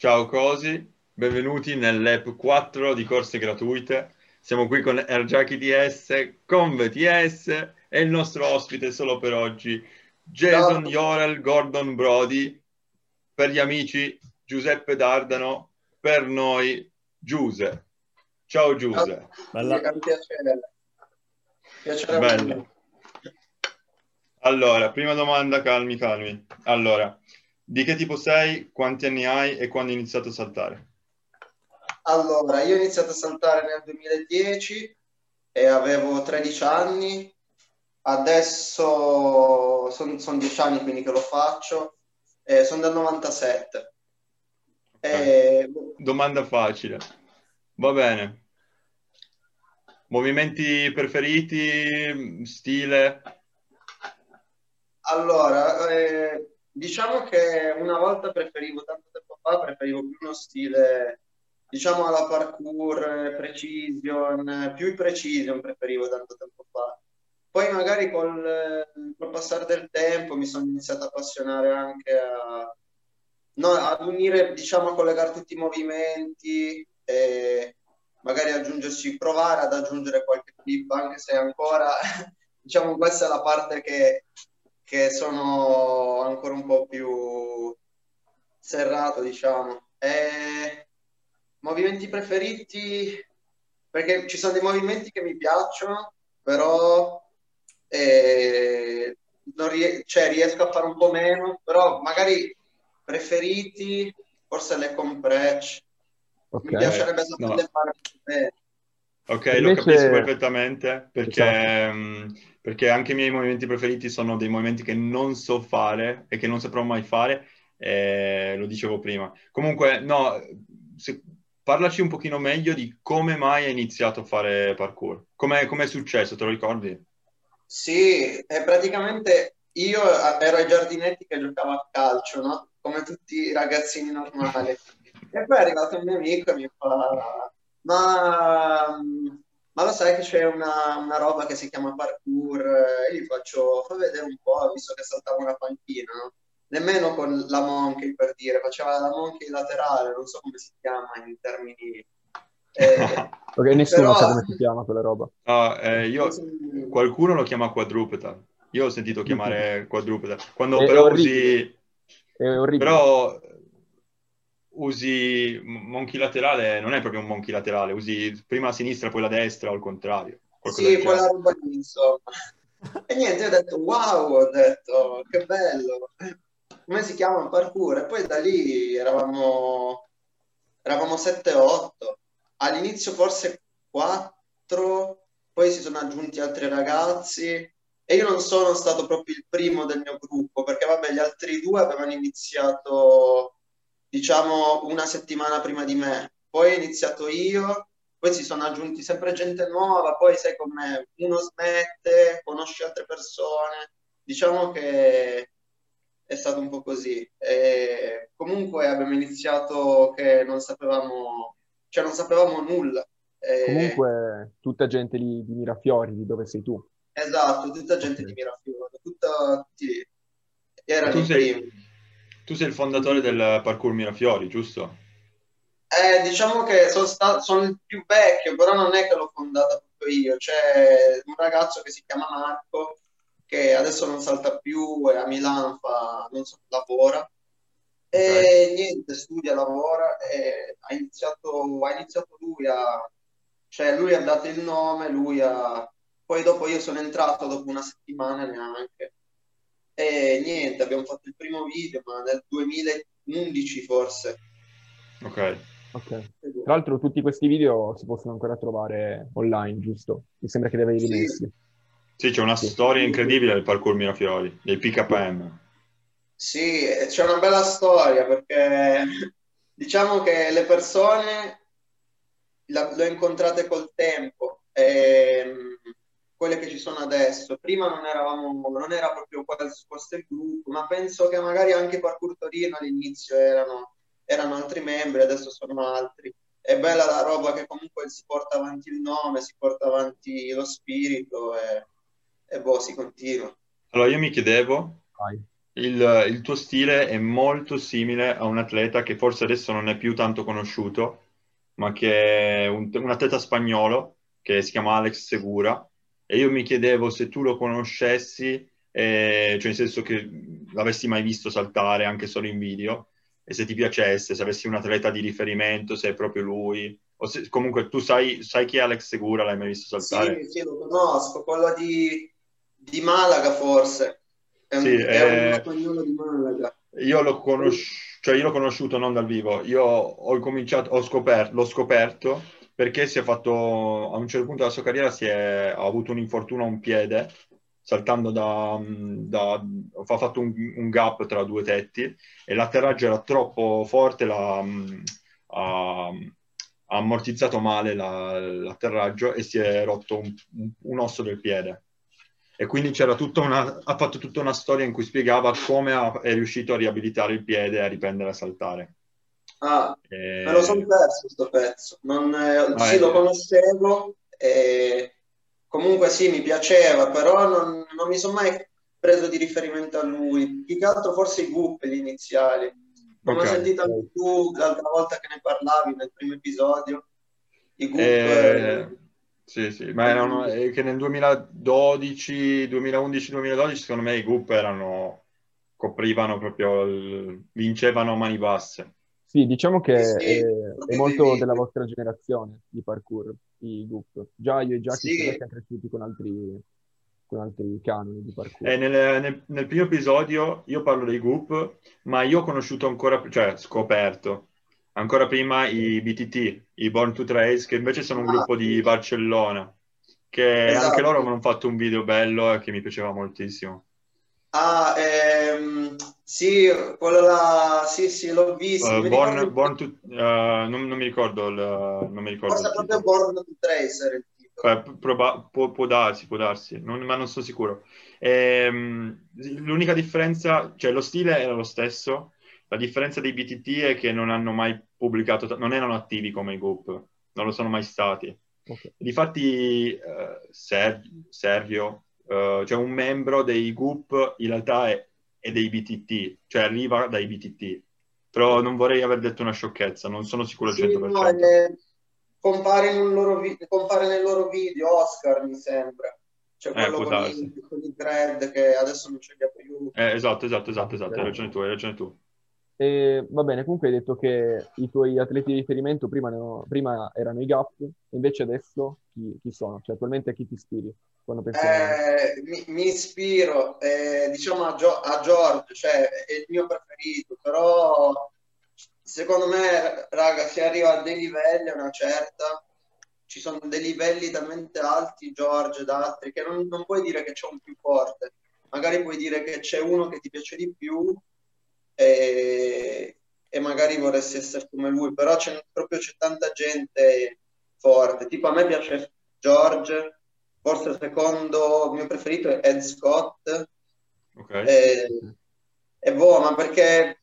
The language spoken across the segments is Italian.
Ciao Cosi, benvenuti nell'app 4 di corse gratuite. Siamo qui con Ergiachi TS, con VTS e il nostro ospite solo per oggi, Jason Yorel Gordon Brody, per gli amici Giuseppe Dardano, per noi Giuse. Ciao Giuse. Bella. Piacere. Piacere Bello. Allora, prima domanda, calmi, calmi. Allora, di che tipo sei, quanti anni hai e quando hai iniziato a saltare? Allora, io ho iniziato a saltare nel 2010 e avevo 13 anni, adesso sono son 10 anni quindi che lo faccio, e sono del 97. Okay. E... Domanda facile. Va bene. Movimenti preferiti, stile? Allora, eh, Diciamo che una volta preferivo, tanto tempo fa, preferivo più uno stile, diciamo alla parkour, precision, più precision preferivo tanto tempo fa. Poi magari col, col passare del tempo mi sono iniziato a appassionare anche a, no, ad unire, diciamo, a collegare tutti i movimenti e magari aggiungerci, provare ad aggiungere qualche clip, anche se ancora, diciamo, questa è la parte che che sono ancora un po' più serrato, diciamo. E movimenti preferiti, perché ci sono dei movimenti che mi piacciono, però eh, ries- cioè, riesco a fare un po' meno, però magari preferiti, forse le compress. Okay. Mi piacerebbe sapere no. fare bene. Ok, Invece... lo capisco perfettamente perché, esatto. perché anche i miei movimenti preferiti sono dei movimenti che non so fare e che non saprò mai fare, eh, lo dicevo prima. Comunque, no, se, parlaci un pochino meglio di come mai hai iniziato a fare parkour. Come è successo, te lo ricordi? Sì, è praticamente io ero ai giardinetti che giocavo a calcio, no? Come tutti i ragazzini normali. e poi è arrivato un mio amico e mi fa ma, ma lo sai che c'è una, una, roba che si chiama parkour? E gli faccio, fa vedere un po', visto che saltava una panchina, no? Nemmeno con la monkey, per dire, faceva la monkey laterale, non so come si chiama in termini... Eh, ok, nessuno però... sa come si chiama quella roba. No, eh, io, qualcuno lo chiama quadrupedal. Io ho sentito chiamare quadrupedal. Quando è però orribile. usi... È orribile. Però usi monkey laterale, non è proprio un monkey laterale, usi prima la sinistra, poi la destra o il contrario. Sì, quella roba lì, insomma. E niente, ho detto wow, ho detto che bello. Come si chiama parkour? E poi da lì eravamo, eravamo 7-8. All'inizio forse 4, poi si sono aggiunti altri ragazzi e io non sono stato proprio il primo del mio gruppo perché vabbè gli altri due avevano iniziato diciamo una settimana prima di me. Poi ho iniziato io, poi si sono aggiunti sempre gente nuova, poi sai com'è, uno smette, conosce altre persone. Diciamo che è stato un po' così. E comunque abbiamo iniziato che non sapevamo, cioè non sapevamo nulla. E... Comunque tutta gente di, di, Mirafiori, di dove sei tu. Esatto, tutta gente di Mirafiori, tutta, tutti, erano i primi. Tu sei il fondatore del parkour Mirafiori, giusto? Eh, diciamo che sono, stato, sono il più vecchio, però non è che l'ho fondata proprio io. C'è un ragazzo che si chiama Marco, che adesso non salta più, è a Milano, fa, non so, lavora. E okay. niente, studia, lavora e ha iniziato, ha iniziato lui a... Cioè lui ha dato il nome, lui ha... Poi dopo io sono entrato dopo una settimana neanche e niente, abbiamo fatto il primo video, ma nel 2011 forse. Ok. Ok. Tra l'altro tutti questi video si possono ancora trovare online, giusto? Mi sembra che li avevi rimessi. Sì. sì, c'è una sì. storia incredibile del parkour Mirafiori, dei PKM. Sì, c'è una bella storia perché diciamo che le persone le ho incontrate col tempo. E quelle che ci sono adesso. Prima non, eravamo, non era proprio questo il gruppo, ma penso che magari anche Parkour Torino all'inizio erano, erano altri membri, adesso sono altri. È bella la roba che comunque si porta avanti il nome, si porta avanti lo spirito e, e boh, si continua. Allora io mi chiedevo, il, il tuo stile è molto simile a un atleta che forse adesso non è più tanto conosciuto, ma che è un, un atleta spagnolo che si chiama Alex Segura. E io mi chiedevo se tu lo conoscessi, eh, cioè nel senso che l'avessi mai visto saltare anche solo in video, e se ti piacesse, se avessi un atleta di riferimento, se è proprio lui. O se, comunque tu sai, sai chi è Alex Segura, l'hai mai visto saltare? Sì, sì, lo conosco, quello di, di Malaga forse. È un, Sì, è eh, spagnolo di Malaga. Io l'ho conosciuto, cioè io l'ho conosciuto non dal vivo, io ho cominciato, ho scoperto, l'ho scoperto perché si è fatto, a un certo punto della sua carriera è, ha avuto un infortunio a un piede, saltando da, da ha fatto un, un gap tra due tetti e l'atterraggio era troppo forte, l'ha, ha, ha ammortizzato male la- l'atterraggio e si è rotto un, un osso del piede. E quindi una, ha fatto tutta una storia in cui spiegava come ha- è riuscito a riabilitare il piede e a riprendere a saltare. Ah, E- me lo sono perso questo pezzo. Non, eh, sì, eh. lo conoscevo e comunque sì, mi piaceva, però non, non mi sono mai preso di riferimento a lui. Più che altro forse i Goop, gli iniziali. Come Ok. ho sentito anche tu l'altra volta che ne parlavi nel primo episodio, i Goop... Eh, eh, sì, sì, ma erano eh, che nel 2012, 2011-2012 secondo me i Goop erano, coprivano proprio, il- vincevano a mani basse. Sì, diciamo che Sì, è, è molto della vostra generazione di parkour, i Goop. Già io e Jackie Sì. siamo cresciuti con altri, con altri canoni di parkour. E nel, nel- nel primo episodio io parlo dei Goop, ma io ho conosciuto ancora, cioè scoperto, ancora prima i BTT, i Born to Trace, che invece sono un Ah, gruppo di. Barcellona, che anche Esatto. loro avevano fatto un video bello e che mi piaceva moltissimo. Ah, ehm, sì, quello là, sì, sì, l'ho visto. Uh, Non mi Born, ricordo il Born to, uh, non, non mi ricordo il, non mi ricordo Forse proprio. Born to Tracer il titolo. Eh, proba- può, può darsi, può darsi, non- ma non sono sicuro. Ehm, l'unica differenza, cioè lo stile era lo stesso, la differenza dei BTT è che non hanno mai pubblicato, non erano attivi come i Goop, non lo sono mai stati. Ok. Difatti, eh, Ser- Sergio, eh, cioè un membro dei Goop, in realtà è, è dei BTT, cioè arriva dai BTT. Però non vorrei aver detto una sciocchezza, non sono sicuro al Sì, 100%. no, eh, compare, in un loro vi- compare nel loro video Oscar, mi sembra. Cioè Eh, quello con i, con i thread che adesso non ce li ha più. Eh, esatto, esatto, esatto, esatto, hai ragione tu, hai ragione tu. E va bene, comunque hai detto che i tuoi atleti di riferimento prima, erano- prima erano i Gap, invece adesso chi, chi sono? Cioè attualmente a chi ti ispiri quando pensi a... Eh, mi, mi ispiro, eh, diciamo, a, Gio- a George, cioè è il mio preferito, però secondo me, raga, si arriva a dei livelli, a una certa, ci sono dei livelli talmente alti, George, ed altri, che non, non puoi dire che c'è un più forte, magari puoi dire che c'è uno che ti piace di più e, e magari vorresti essere come lui, però c'è proprio c'è tanta gente forte, tipo a me piace George, forse il secondo il mio preferito è Ed Scott, Ok? e, e boh, ma perché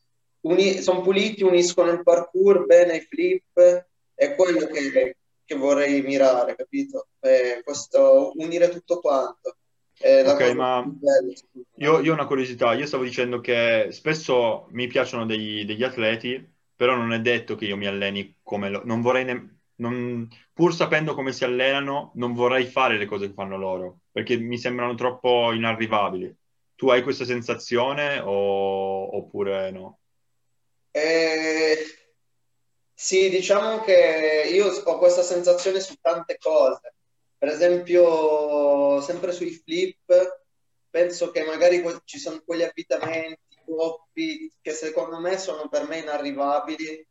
sono puliti, uniscono il parkour bene, i flip, è quello che, che vorrei mirare, capito? Eh, questo, unire tutto quanto. È Ok, ma io, io ho una curiosità, io stavo dicendo che spesso mi piacciono dei- degli atleti, però non è detto che io mi alleni come loro, non vorrei ne- non- pur sapendo come si allenano, non vorrei fare le cose che fanno loro, perché mi sembrano troppo inarrivabili. Tu hai questa sensazione o- oppure no? Eh, sì, diciamo che io ho questa sensazione su tante cose. Per esempio, sempre sui flip, penso che magari ci sono quegli avvitamenti, troppi, che secondo me sono per me inarrivabili,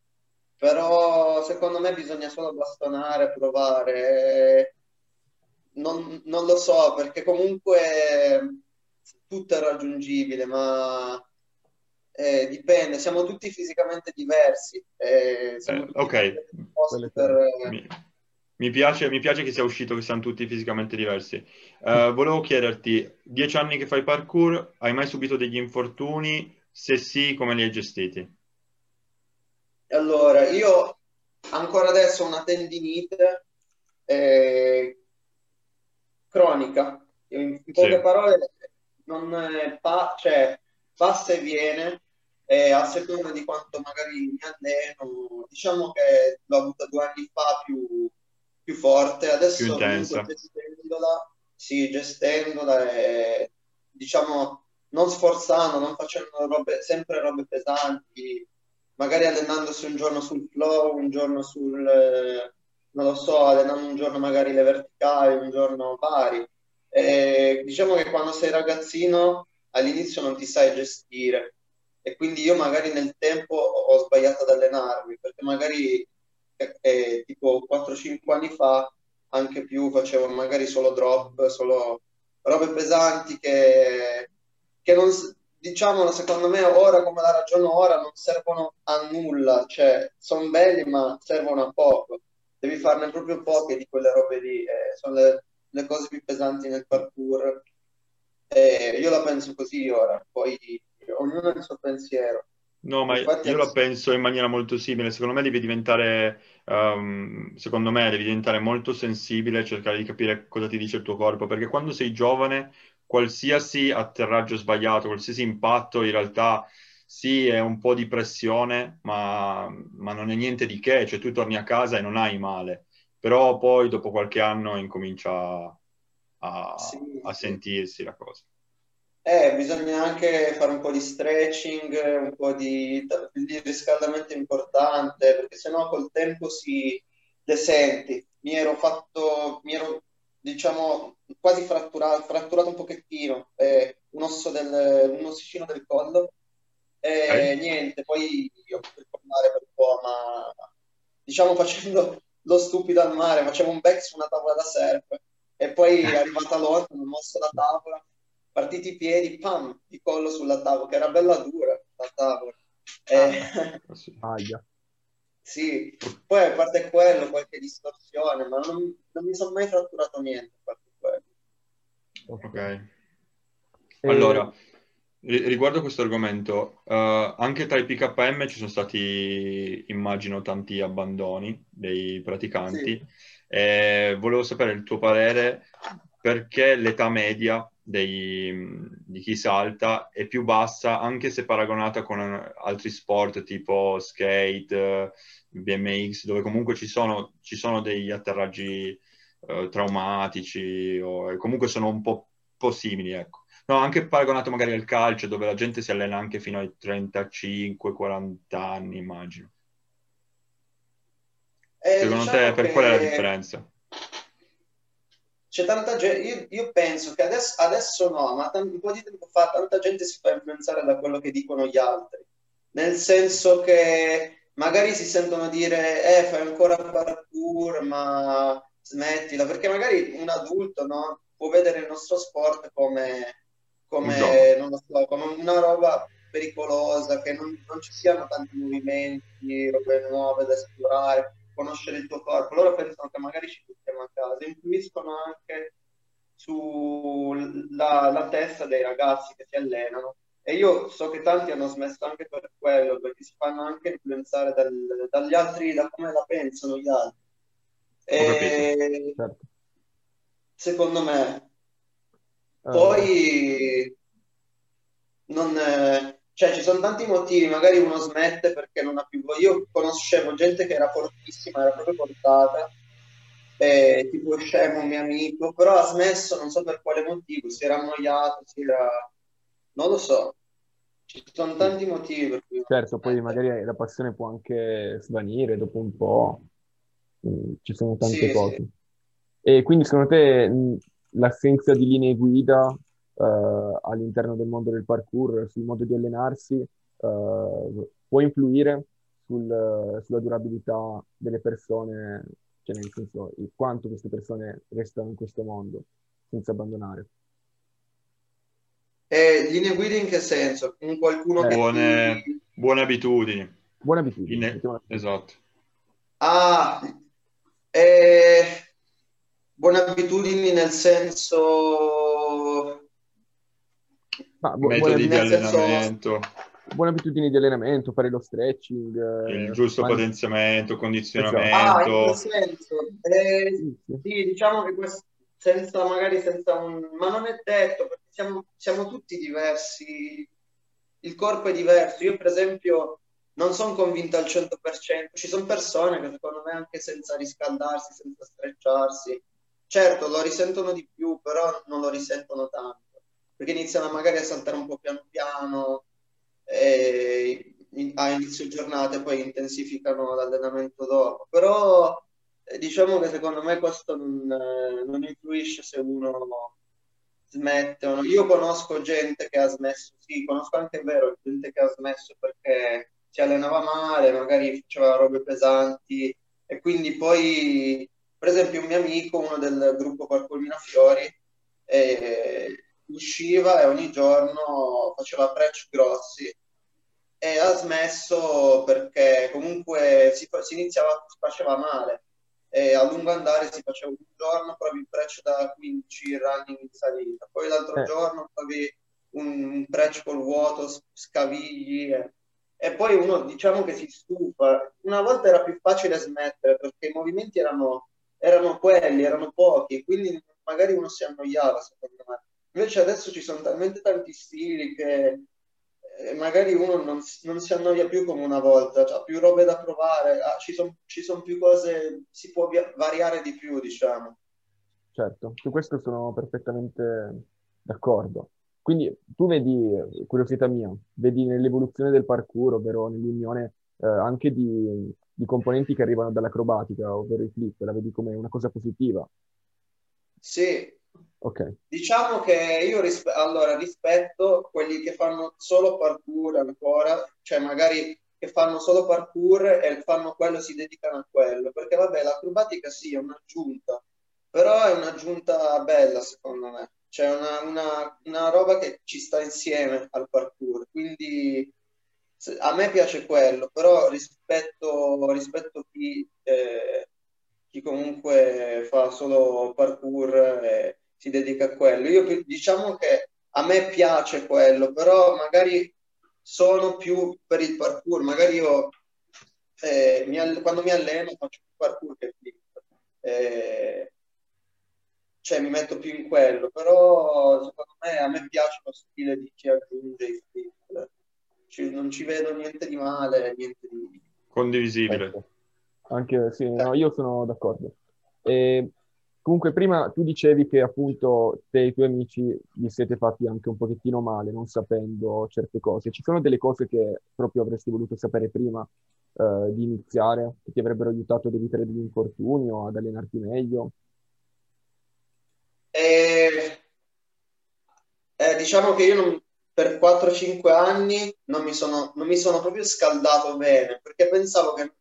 però secondo me bisogna solo bastonare, provare. Non, non lo so, perché comunque tutto è raggiungibile, ma eh, dipende, siamo tutti fisicamente diversi, eh, siamo Eh, tutti ok, per... mi, mi piace, mi piace che sia uscito che siamo tutti fisicamente diversi. Eh, volevo chiederti, dieci anni che fai parkour, hai mai subito degli infortuni? Se sì, come li hai gestiti? Allora, io ancora adesso ho una tendinite eh, cronica, in, in poche Sì. parole, non, eh, pa- cioè, passa e viene, e a seconda di quanto magari mi alleno, diciamo che l'ho avuta due anni fa più, più forte, adesso più intensa. gestendola, sì, gestendola e diciamo non sforzando, non facendo robe, sempre robe pesanti, magari allenandosi un giorno sul flow, un giorno sul, non lo so, allenando un giorno magari le verticali, un giorno vari. E diciamo che quando sei ragazzino all'inizio non ti sai gestire e quindi io magari nel tempo ho sbagliato ad allenarmi perché magari eh tipo 4-5 anni fa anche più facevo magari solo drop, solo robe pesanti che, che non, diciamo, secondo me ora come la ragiono ora non servono a nulla, cioè sono belli ma servono a poco, devi farne proprio poche di quelle robe lì, eh, sono le, le, cose più pesanti nel parkour. Eh, io la penso così ora, poi ognuno ha il suo pensiero. No, ma Infatti, io la penso in maniera molto simile. Secondo me devi diventare, um, secondo me devi diventare molto sensibile cercare di capire cosa ti dice il tuo corpo, perché quando sei giovane, qualsiasi atterraggio sbagliato, qualsiasi impatto, in realtà sì, è un po' di pressione, ma, ma non è niente di che, cioè tu torni a casa e non hai male, però poi dopo qualche anno incomincia a, sì, a sentirsi la cosa. Eh, bisogna anche fare un po' di stretching, un po' di, di riscaldamento importante, perché sennò col tempo si desenti. Mi ero fatto, mi ero, diciamo, quasi fratturato, fratturato un pochettino, eh, un osso del, un ossicino del collo, e eh. niente, poi ho potuto mare per un po', ma diciamo facendo lo stupido al mare, facevo un back su una tavola da surf, e poi è arrivata l'orca, ho mosso la tavola, partiti i piedi, pam, di collo sulla tavola, che era bella dura la tavola. Eh, ah, sì, poi a parte quello, qualche distorsione, ma non, non mi sono mai fratturato niente a parte quello. Ok. Allora, riguardo questo argomento, uh, anche tra i PKM ci sono stati, immagino, tanti abbandoni dei praticanti. Sì. E volevo sapere il tuo parere perché l'età media dei, di chi salta è più bassa anche se paragonata con altri sport tipo skate, BMX, dove comunque ci sono, ci sono degli atterraggi eh, traumatici o comunque sono un po', po' simili, ecco. No, anche paragonato magari al calcio, dove la gente si allena anche fino ai 35-40 anni, immagino. Eh, Secondo diciamo te, per qual è la differenza? C'è tanta gente, io, io, penso che adesso, adesso no, ma un po' di tempo fa tanta gente si fa influenzare da quello che dicono gli altri, nel senso che magari si sentono dire, eh, fai ancora parkour, ma smettila, perché magari un adulto no, può vedere il nostro sport come, come, non so, come una roba pericolosa, che non, non ci siano tanti movimenti, robe nuove da esplorare conoscere il tuo corpo. Loro pensano che magari ci buttiamo a casa, influiscono anche sulla la testa dei ragazzi che si allenano. E io so che tanti hanno smesso anche per quello, perché si fanno anche influenzare dal, dagli altri, da come la pensano gli altri. E certo. secondo me, uh, poi non, cioè, ci sono tanti motivi, magari uno smette perché non ha più voglia. Io conoscevo gente che era fortissima, era proprio portata, eh, tipo Scemo, un mio amico, però ha smesso, non so per quale motivo, si era annoiato, si era... non lo so. Ci sono tanti motivi per cui... Certo, poi magari la passione può anche svanire dopo un po', mm, ci sono tante sì, cose. Sì. E quindi secondo te l'assenza di linee guida uh, all'interno del mondo del parkour, sul modo di allenarsi, uh, può influire sul, sulla durabilità delle persone, cioè nel senso quanto queste persone restano in questo mondo senza abbandonare. Eh, linee guida in che senso? Un qualcuno eh, che buone, buone abitudini. Buone abitudini. Linee... Esatto. Ah, eh, buone abitudini nel senso Ah, bu- metodi di allenamento. Buone abitudini di allenamento, fare lo stretching. Eh, Il giusto fare... potenziamento, condizionamento. Ah, in senso. Eh, sì, sì. sì, diciamo che questo, senza magari senza un... Ma non è detto, perché siamo, siamo tutti diversi. il corpo è diverso. Io, per esempio, non sono convinto al 100%. Ci sono persone che secondo me anche senza riscaldarsi, senza strecciarsi, certo lo risentono di più, però non lo risentono tanto, perché iniziano magari a saltare un po' piano piano e a inizio giornata e poi intensificano l'allenamento dopo. Però eh, diciamo che secondo me questo non, eh, non influisce se uno smette o no. Io conosco gente che ha smesso, sì, conosco anche, vero, gente che ha smesso perché si allenava male, magari faceva robe pesanti e quindi poi, per esempio, un mio amico, uno del gruppo Parkour Minafiori, eh, usciva e ogni giorno faceva prec grossi e ha smesso perché comunque si, si iniziava, si faceva male e a lungo andare si faceva un giorno, provi il prec da 15 running in salita, poi l'altro eh. giorno provi un, un col vuoto, scavigli e e poi uno diciamo che si stufa. Una volta era più facile smettere perché i movimenti erano, erano quelli, erano pochi, quindi magari uno si annoiava secondo me. Invece adesso ci sono talmente tanti stili che eh, magari uno non, non, si annoia più come una volta, ha più robe da provare, ah, ci sono son più cose, si può variare di più, diciamo. Certo, su questo sono perfettamente d'accordo. Quindi tu vedi, curiosità mia, vedi nell'evoluzione del parkour, ovvero nell'unione eh, anche di, di, componenti che arrivano dall'acrobatica, ovvero i flip, la vedi come una cosa positiva? Sì. Ok. Diciamo che io rispe- allora, rispetto quelli che fanno solo parkour ancora, cioè magari che fanno solo parkour e fanno quello, si dedicano a quello, perché vabbè, l'acrobatica sì, è un'aggiunta, però è un'aggiunta bella secondo me c'è una, una, una, roba che ci sta insieme al parkour, quindi a me piace quello, però rispetto, rispetto chi, eh, chi comunque fa solo parkour e si dedica a quello. Io diciamo che a me piace quello, però magari sono più per il parkour, magari io eh, mi, quando mi alleno faccio più parkour che flip. Eh, cioè mi metto più in quello, però secondo me a me piace lo stile di chi aggiunge i flip, cioè, non ci vedo niente di male, niente di... Condivisibile. Ecco. Anche sì, no, io sono d'accordo. E, comunque prima tu dicevi che appunto te e i tuoi amici vi siete fatti anche un pochettino male, non sapendo certe cose. Ci sono delle cose che proprio avresti voluto sapere prima eh, di iniziare, che ti avrebbero aiutato ad evitare degli infortuni o ad allenarti meglio? E, eh, diciamo che io non, per 4-5 anni non mi, sono, non mi, sono, proprio scaldato bene perché pensavo che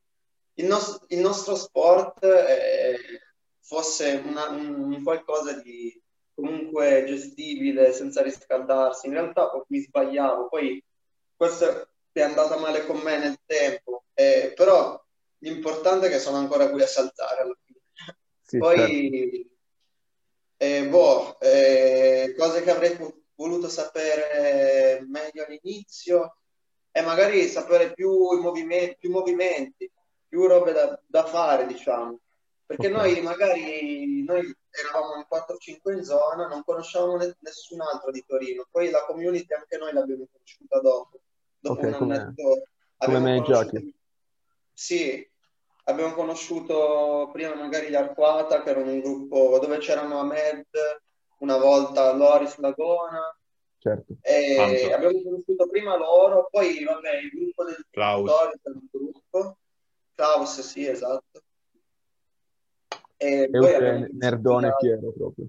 il, nos- il nostro sport eh, fosse una, un, qualcosa di comunque gestibile senza riscaldarsi. In realtà poi mi sbagliavo, poi questo è andato male con me nel tempo, eh, però l'importante è che sono ancora qui a saltare alla fine. Sì, poi certo eh, boh, eh, cose che avrei voluto sapere meglio all'inizio e magari sapere più, movimenti, più movimenti, più robe da, da fare, diciamo. Perché okay. noi magari noi eravamo in 4-5 in zona, non conoscevamo ne- nessun altro di Torino. Poi la community anche noi l'abbiamo conosciuta dopo. Dopo okay, un annetto. Come me giochi. Sì, abbiamo conosciuto prima magari gli Arquata, che erano un gruppo dove c'erano Ahmed, una volta Loris Lagona. Certo. E abbiamo conosciuto prima loro, poi vabbè, il gruppo del Klaus. gruppo. Klaus, sì, esatto. E, poi un nerdone Piero proprio.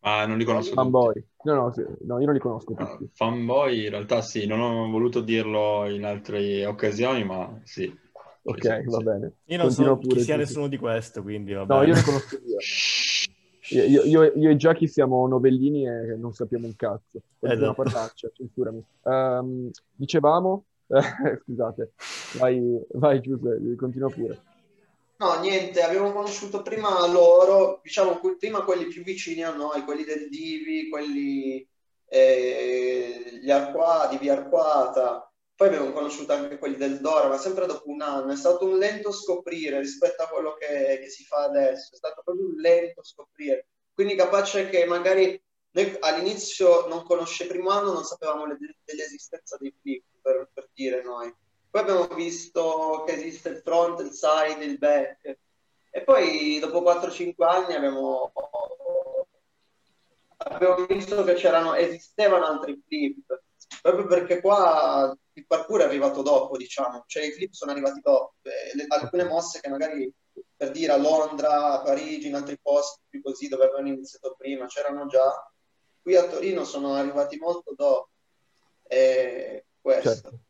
Ah, non li conosco. Fanboy. No, no, sì, no, io non li conosco tutti. No, fanboy in realtà sì, non ho voluto dirlo in altre occasioni, ma sì. Ok, sì, va bene. Io non Continua so pure chi sia nessuno di questo, quindi va No, io ne conosco due. Io, io, io, e Jackie siamo novellini e non sappiamo un cazzo. Esatto. Parlaccia, censurami. Um, dicevamo, eh, scusate, vai, vai Giuseppe, continua pure. No, niente, abbiamo conosciuto prima loro, diciamo prima quelli più vicini a noi, quelli del Divi, quelli eh, gli Arquati, di Via Arquata, poi abbiamo conosciuto anche quelli del Dora, ma sempre dopo un anno. È stato un lento scoprire rispetto a quello che, che si fa adesso. È stato proprio un lento scoprire. Quindi capace che magari noi all'inizio non conosce primo anno, non sapevamo le, dell'esistenza dei flip, per, per, dire noi. Poi abbiamo visto che esiste il front, il side, il back. E poi dopo 4-5 anni abbiamo, abbiamo visto che esistevano altri flip, proprio perché qua il parkour è arrivato dopo, diciamo, cioè i flip sono arrivati dopo. Le, alcune mosse che magari per dire a Londra, a Parigi, in altri posti più così dove avevano iniziato prima, c'erano già. Qui a Torino sono arrivati molto dopo. E questo. Certo.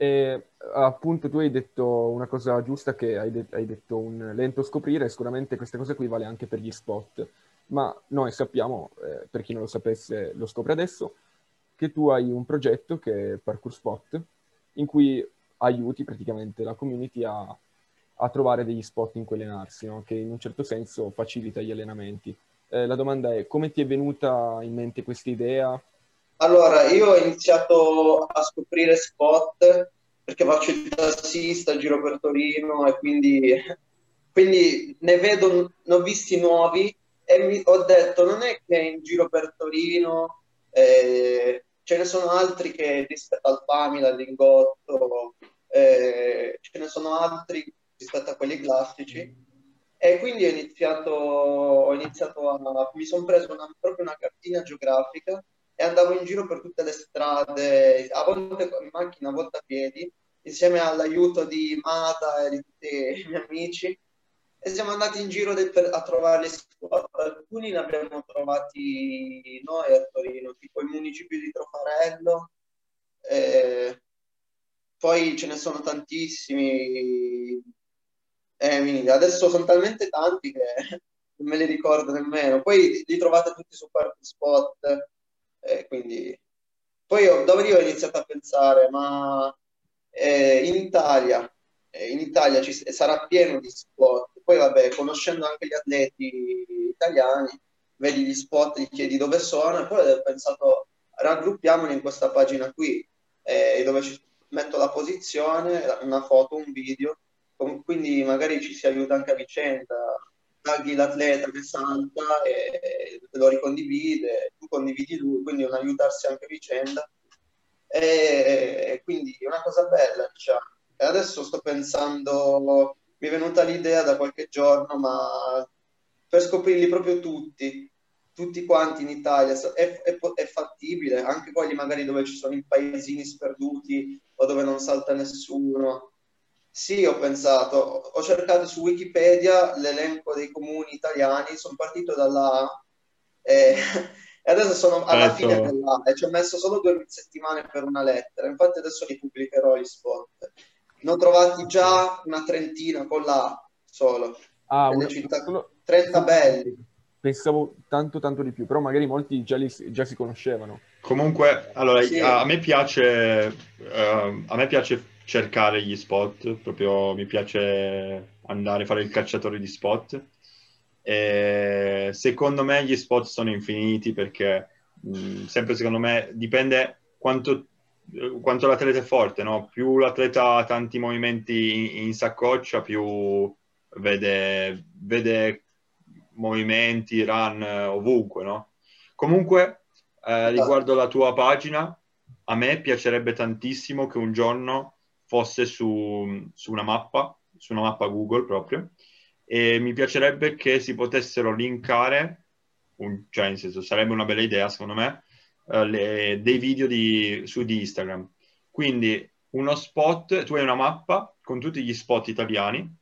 E appunto tu hai detto una cosa giusta che hai, de- hai, detto un lento scoprire, sicuramente questa cosa qui vale anche per gli spot, ma noi sappiamo, eh, per chi non lo sapesse lo scopre adesso, che tu hai un progetto che è Parkour Spot, in cui aiuti praticamente la community a a trovare degli spot in cui allenarsi, no? che in un certo senso facilita gli allenamenti. Eh, la domanda è come ti è venuta in mente questa idea? Allora, io ho iniziato a scoprire spot perché faccio il tassista, giro per Torino e quindi, quindi ne vedo, ne ho visti nuovi e mi, ho detto non è che in giro per Torino eh, ce ne sono altri che rispetto al Famila, al Lingotto, eh, ce ne sono altri rispetto a quelli classici. E quindi ho iniziato, ho iniziato a... mi sono preso una, proprio una cartina geografica e andavo in giro per tutte le strade, a volte in macchina, a volte a piedi, insieme all'aiuto di Mada e di tutti i miei amici. E siamo andati in giro per, a trovare le scuole. Alcuni ne abbiamo trovati noi a Torino, tipo il municipio di Trofarello. Eh, poi ce ne sono tantissimi eh, adesso sono talmente tanti che non me li ricordo nemmeno. Poi li trovate tutti su Party Spot, eh, quindi... Poi ho, dove io ho iniziato a pensare, ma eh, in Italia, eh, in Italia ci sarà pieno di spot. Poi vabbè, conoscendo anche gli atleti italiani, vedi gli spot, gli chiedi dove sono e poi ho pensato raggruppiamoli in questa pagina qui, eh, dove ci metto la posizione, una foto, un video quindi magari ci si aiuta anche a vicenda, tagli l'atleta che salta e lo ricondivide, tu condividi lui, quindi un aiutarsi anche a vicenda. E quindi è una cosa bella, diciamo. E adesso sto pensando, mi è venuta l'idea da qualche giorno, ma per scoprirli proprio tutti, tutti quanti in Italia, è, è, è fattibile, anche quelli magari dove ci sono i paesini sperduti o dove non salta nessuno sì, ho pensato, ho cercato su Wikipedia l'elenco dei comuni italiani, sono partito dalla A e, e adesso sono alla Adesso... fine della e ci ho messo solo due settimane per una lettera, infatti adesso li pubblicherò gli spot. Ne ho trovati già una trentina con la solo. Ah, una... città, 30 belli. Pensavo tanto tanto di più, però magari molti già, li, già si conoscevano. Comunque, allora, sì. a, a, me piace, uh, a me piace cercare gli spot, proprio mi piace andare a fare il cacciatore di spot. E secondo me gli spot sono infiniti perché mh, sempre secondo me dipende quanto, quanto l'atleta è forte, no? più l'atleta ha tanti movimenti in, in saccoccia, più vede, vede movimenti, run ovunque. No? Comunque, eh, riguardo la tua pagina, a me piacerebbe tantissimo che un giorno fosse su, su, una mappa, su una mappa Google proprio, e mi piacerebbe che si potessero linkare, un, cioè in senso sarebbe una bella idea secondo me, uh, le, dei video di, su di Instagram. Quindi uno spot, tu hai una mappa con tutti gli spot italiani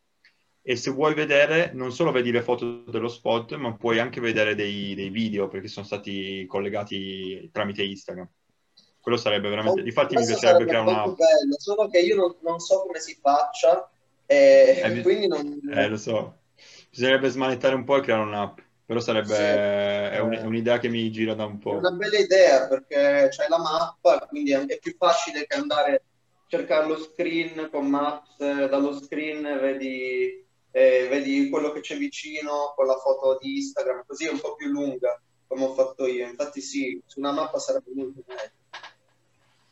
e se vuoi vedere, non solo vedi le foto dello spot, ma puoi anche vedere dei, dei video perché sono stati collegati tramite Instagram quello sarebbe veramente... Difatti mi piacerebbe creare una... bello, solo che io non, non so come si faccia e eh, quindi non... Eh, lo so. Bisognerebbe smanettare un po' e creare un'app. Però sarebbe sì. è, un, è, un'idea che mi gira da un po'. È una bella idea perché c'è la mappa, quindi è più facile che andare a cercare lo screen con Maps, dallo screen vedi, eh, vedi quello che c'è vicino con la foto di Instagram, così è un po' più lunga come ho fatto io. Infatti sì, su una mappa sarebbe molto meglio.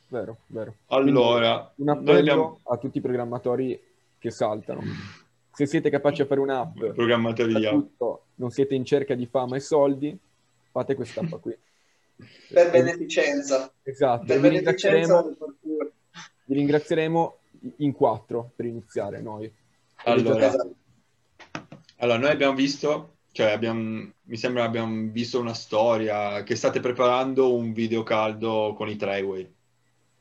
Vero, vero. Allora, Quindi un appello abbiamo... a tutti i programmatori che saltano. Se siete capaci a fare un'app, programmatori tutto, non siete in cerca di fama e soldi, fate quest'app qui. per beneficenza. Esatto, per vi ringrazieremo, vi ringrazieremo in quattro per iniziare noi. Allora, allora, noi abbiamo visto, cioè abbiamo, mi sembra abbiamo visto una storia che state preparando un video caldo con i Treyway.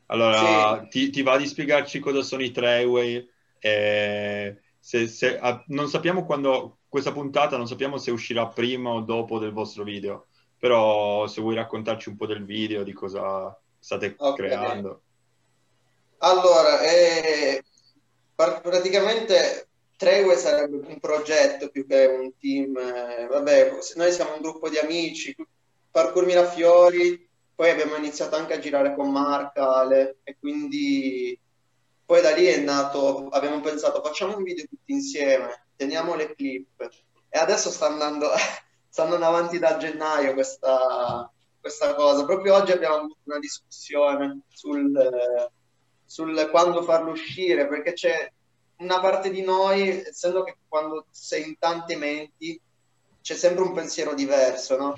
Allora, sì. ti, ti, va di spiegarci cosa sono i Treyway? Eh, se, se, ah, non sappiamo quando questa puntata, non sappiamo se uscirà prima o dopo del vostro video, però se vuoi raccontarci un po' del video, di cosa state okay. creando. Allora, eh, praticamente Tregue sarebbe un progetto più che un team. Eh, vabbè, noi siamo un gruppo di amici, Parkour Mirafiori, poi abbiamo iniziato anche a girare con Marca, Ale, e quindi poi da lì è nato, abbiamo pensato facciamo un video tutti insieme, teniamo le clip e adesso sta andando, sta andando avanti da gennaio questa, questa cosa. Proprio oggi abbiamo avuto una discussione sul, sul quando farlo uscire perché c'è una parte di noi, essendo che quando sei in tante menti c'è sempre un pensiero diverso, no?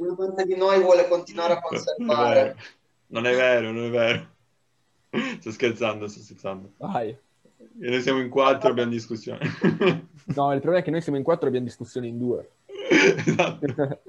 Una parte di noi vuole continuare a conservare. Non è vero, non è vero. Sto scherzando, sto scherzando. Vai. E noi siamo in quattro abbiamo discussione. no, il problema è che noi siamo in quattro e abbiamo discussione in due. esatto.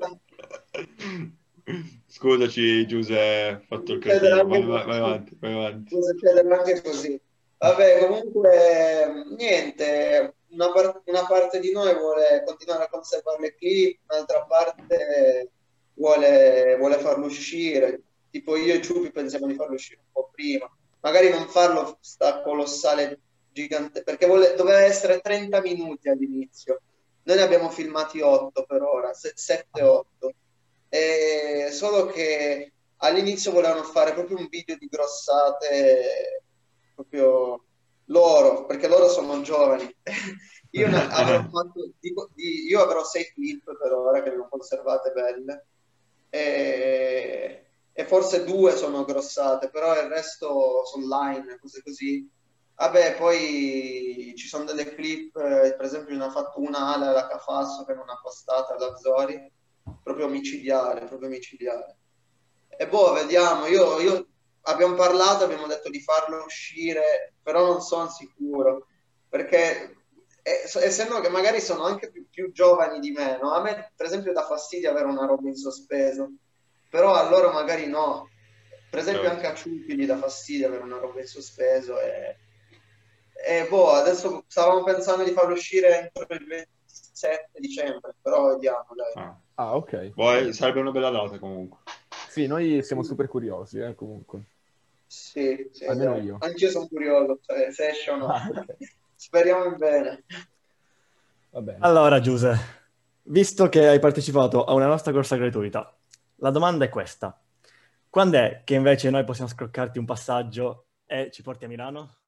Scusaci Giuseppe, fatto il casino, vai, vai, vai, avanti, vai avanti. Può succedere anche così. Vabbè, comunque, niente, una, par- una, parte di noi vuole continuare a conservare le clip, un'altra parte vuole, vuole farlo uscire. Tipo io e Ciupi pensiamo di farlo uscire un po' prima. Magari non farlo sta colossale gigante, perché vuole, doveva essere 30 minuti all'inizio. Noi ne abbiamo filmati 8 per ora, 7-8. E solo che all'inizio volevano fare proprio un video di grossate proprio loro, perché loro sono giovani. io, avrò fatto, dico, io avrò sei clip per ora che le ho conservate belle e, e, forse due sono grossate, però il resto sono online, cose così. Vabbè, poi ci sono delle clip, eh, per esempio ne ha fatto una ala alla Cafasso che non ha postata da Zori, proprio micidiale, proprio micidiale. E boh, vediamo, io, io abbiamo parlato, abbiamo detto di farlo uscire, però non sono sicuro, perché essendo che magari sono anche più, più giovani di me, no? a me per esempio dà fastidio avere una roba in sospeso, però a loro magari no. Per esempio anche a Ciupi gli dà fastidio avere una roba in sospeso e, e boh, adesso stavamo pensando di farlo uscire entro il 27 dicembre, però vediamo. Dai. Ah. ah, ok. Poi sarebbe una bella data comunque. Sì, noi siamo super curiosi, eh, comunque. Sì, sì almeno io. Anch'io sono curioso, cioè, se esce o no. Ah, okay. Speriamo in bene. Va bene. Allora, Giuse, visto che hai partecipato a una nostra corsa gratuita, la domanda è questa. Quando è che invece noi possiamo scroccarti un passaggio e ci porti a Milano?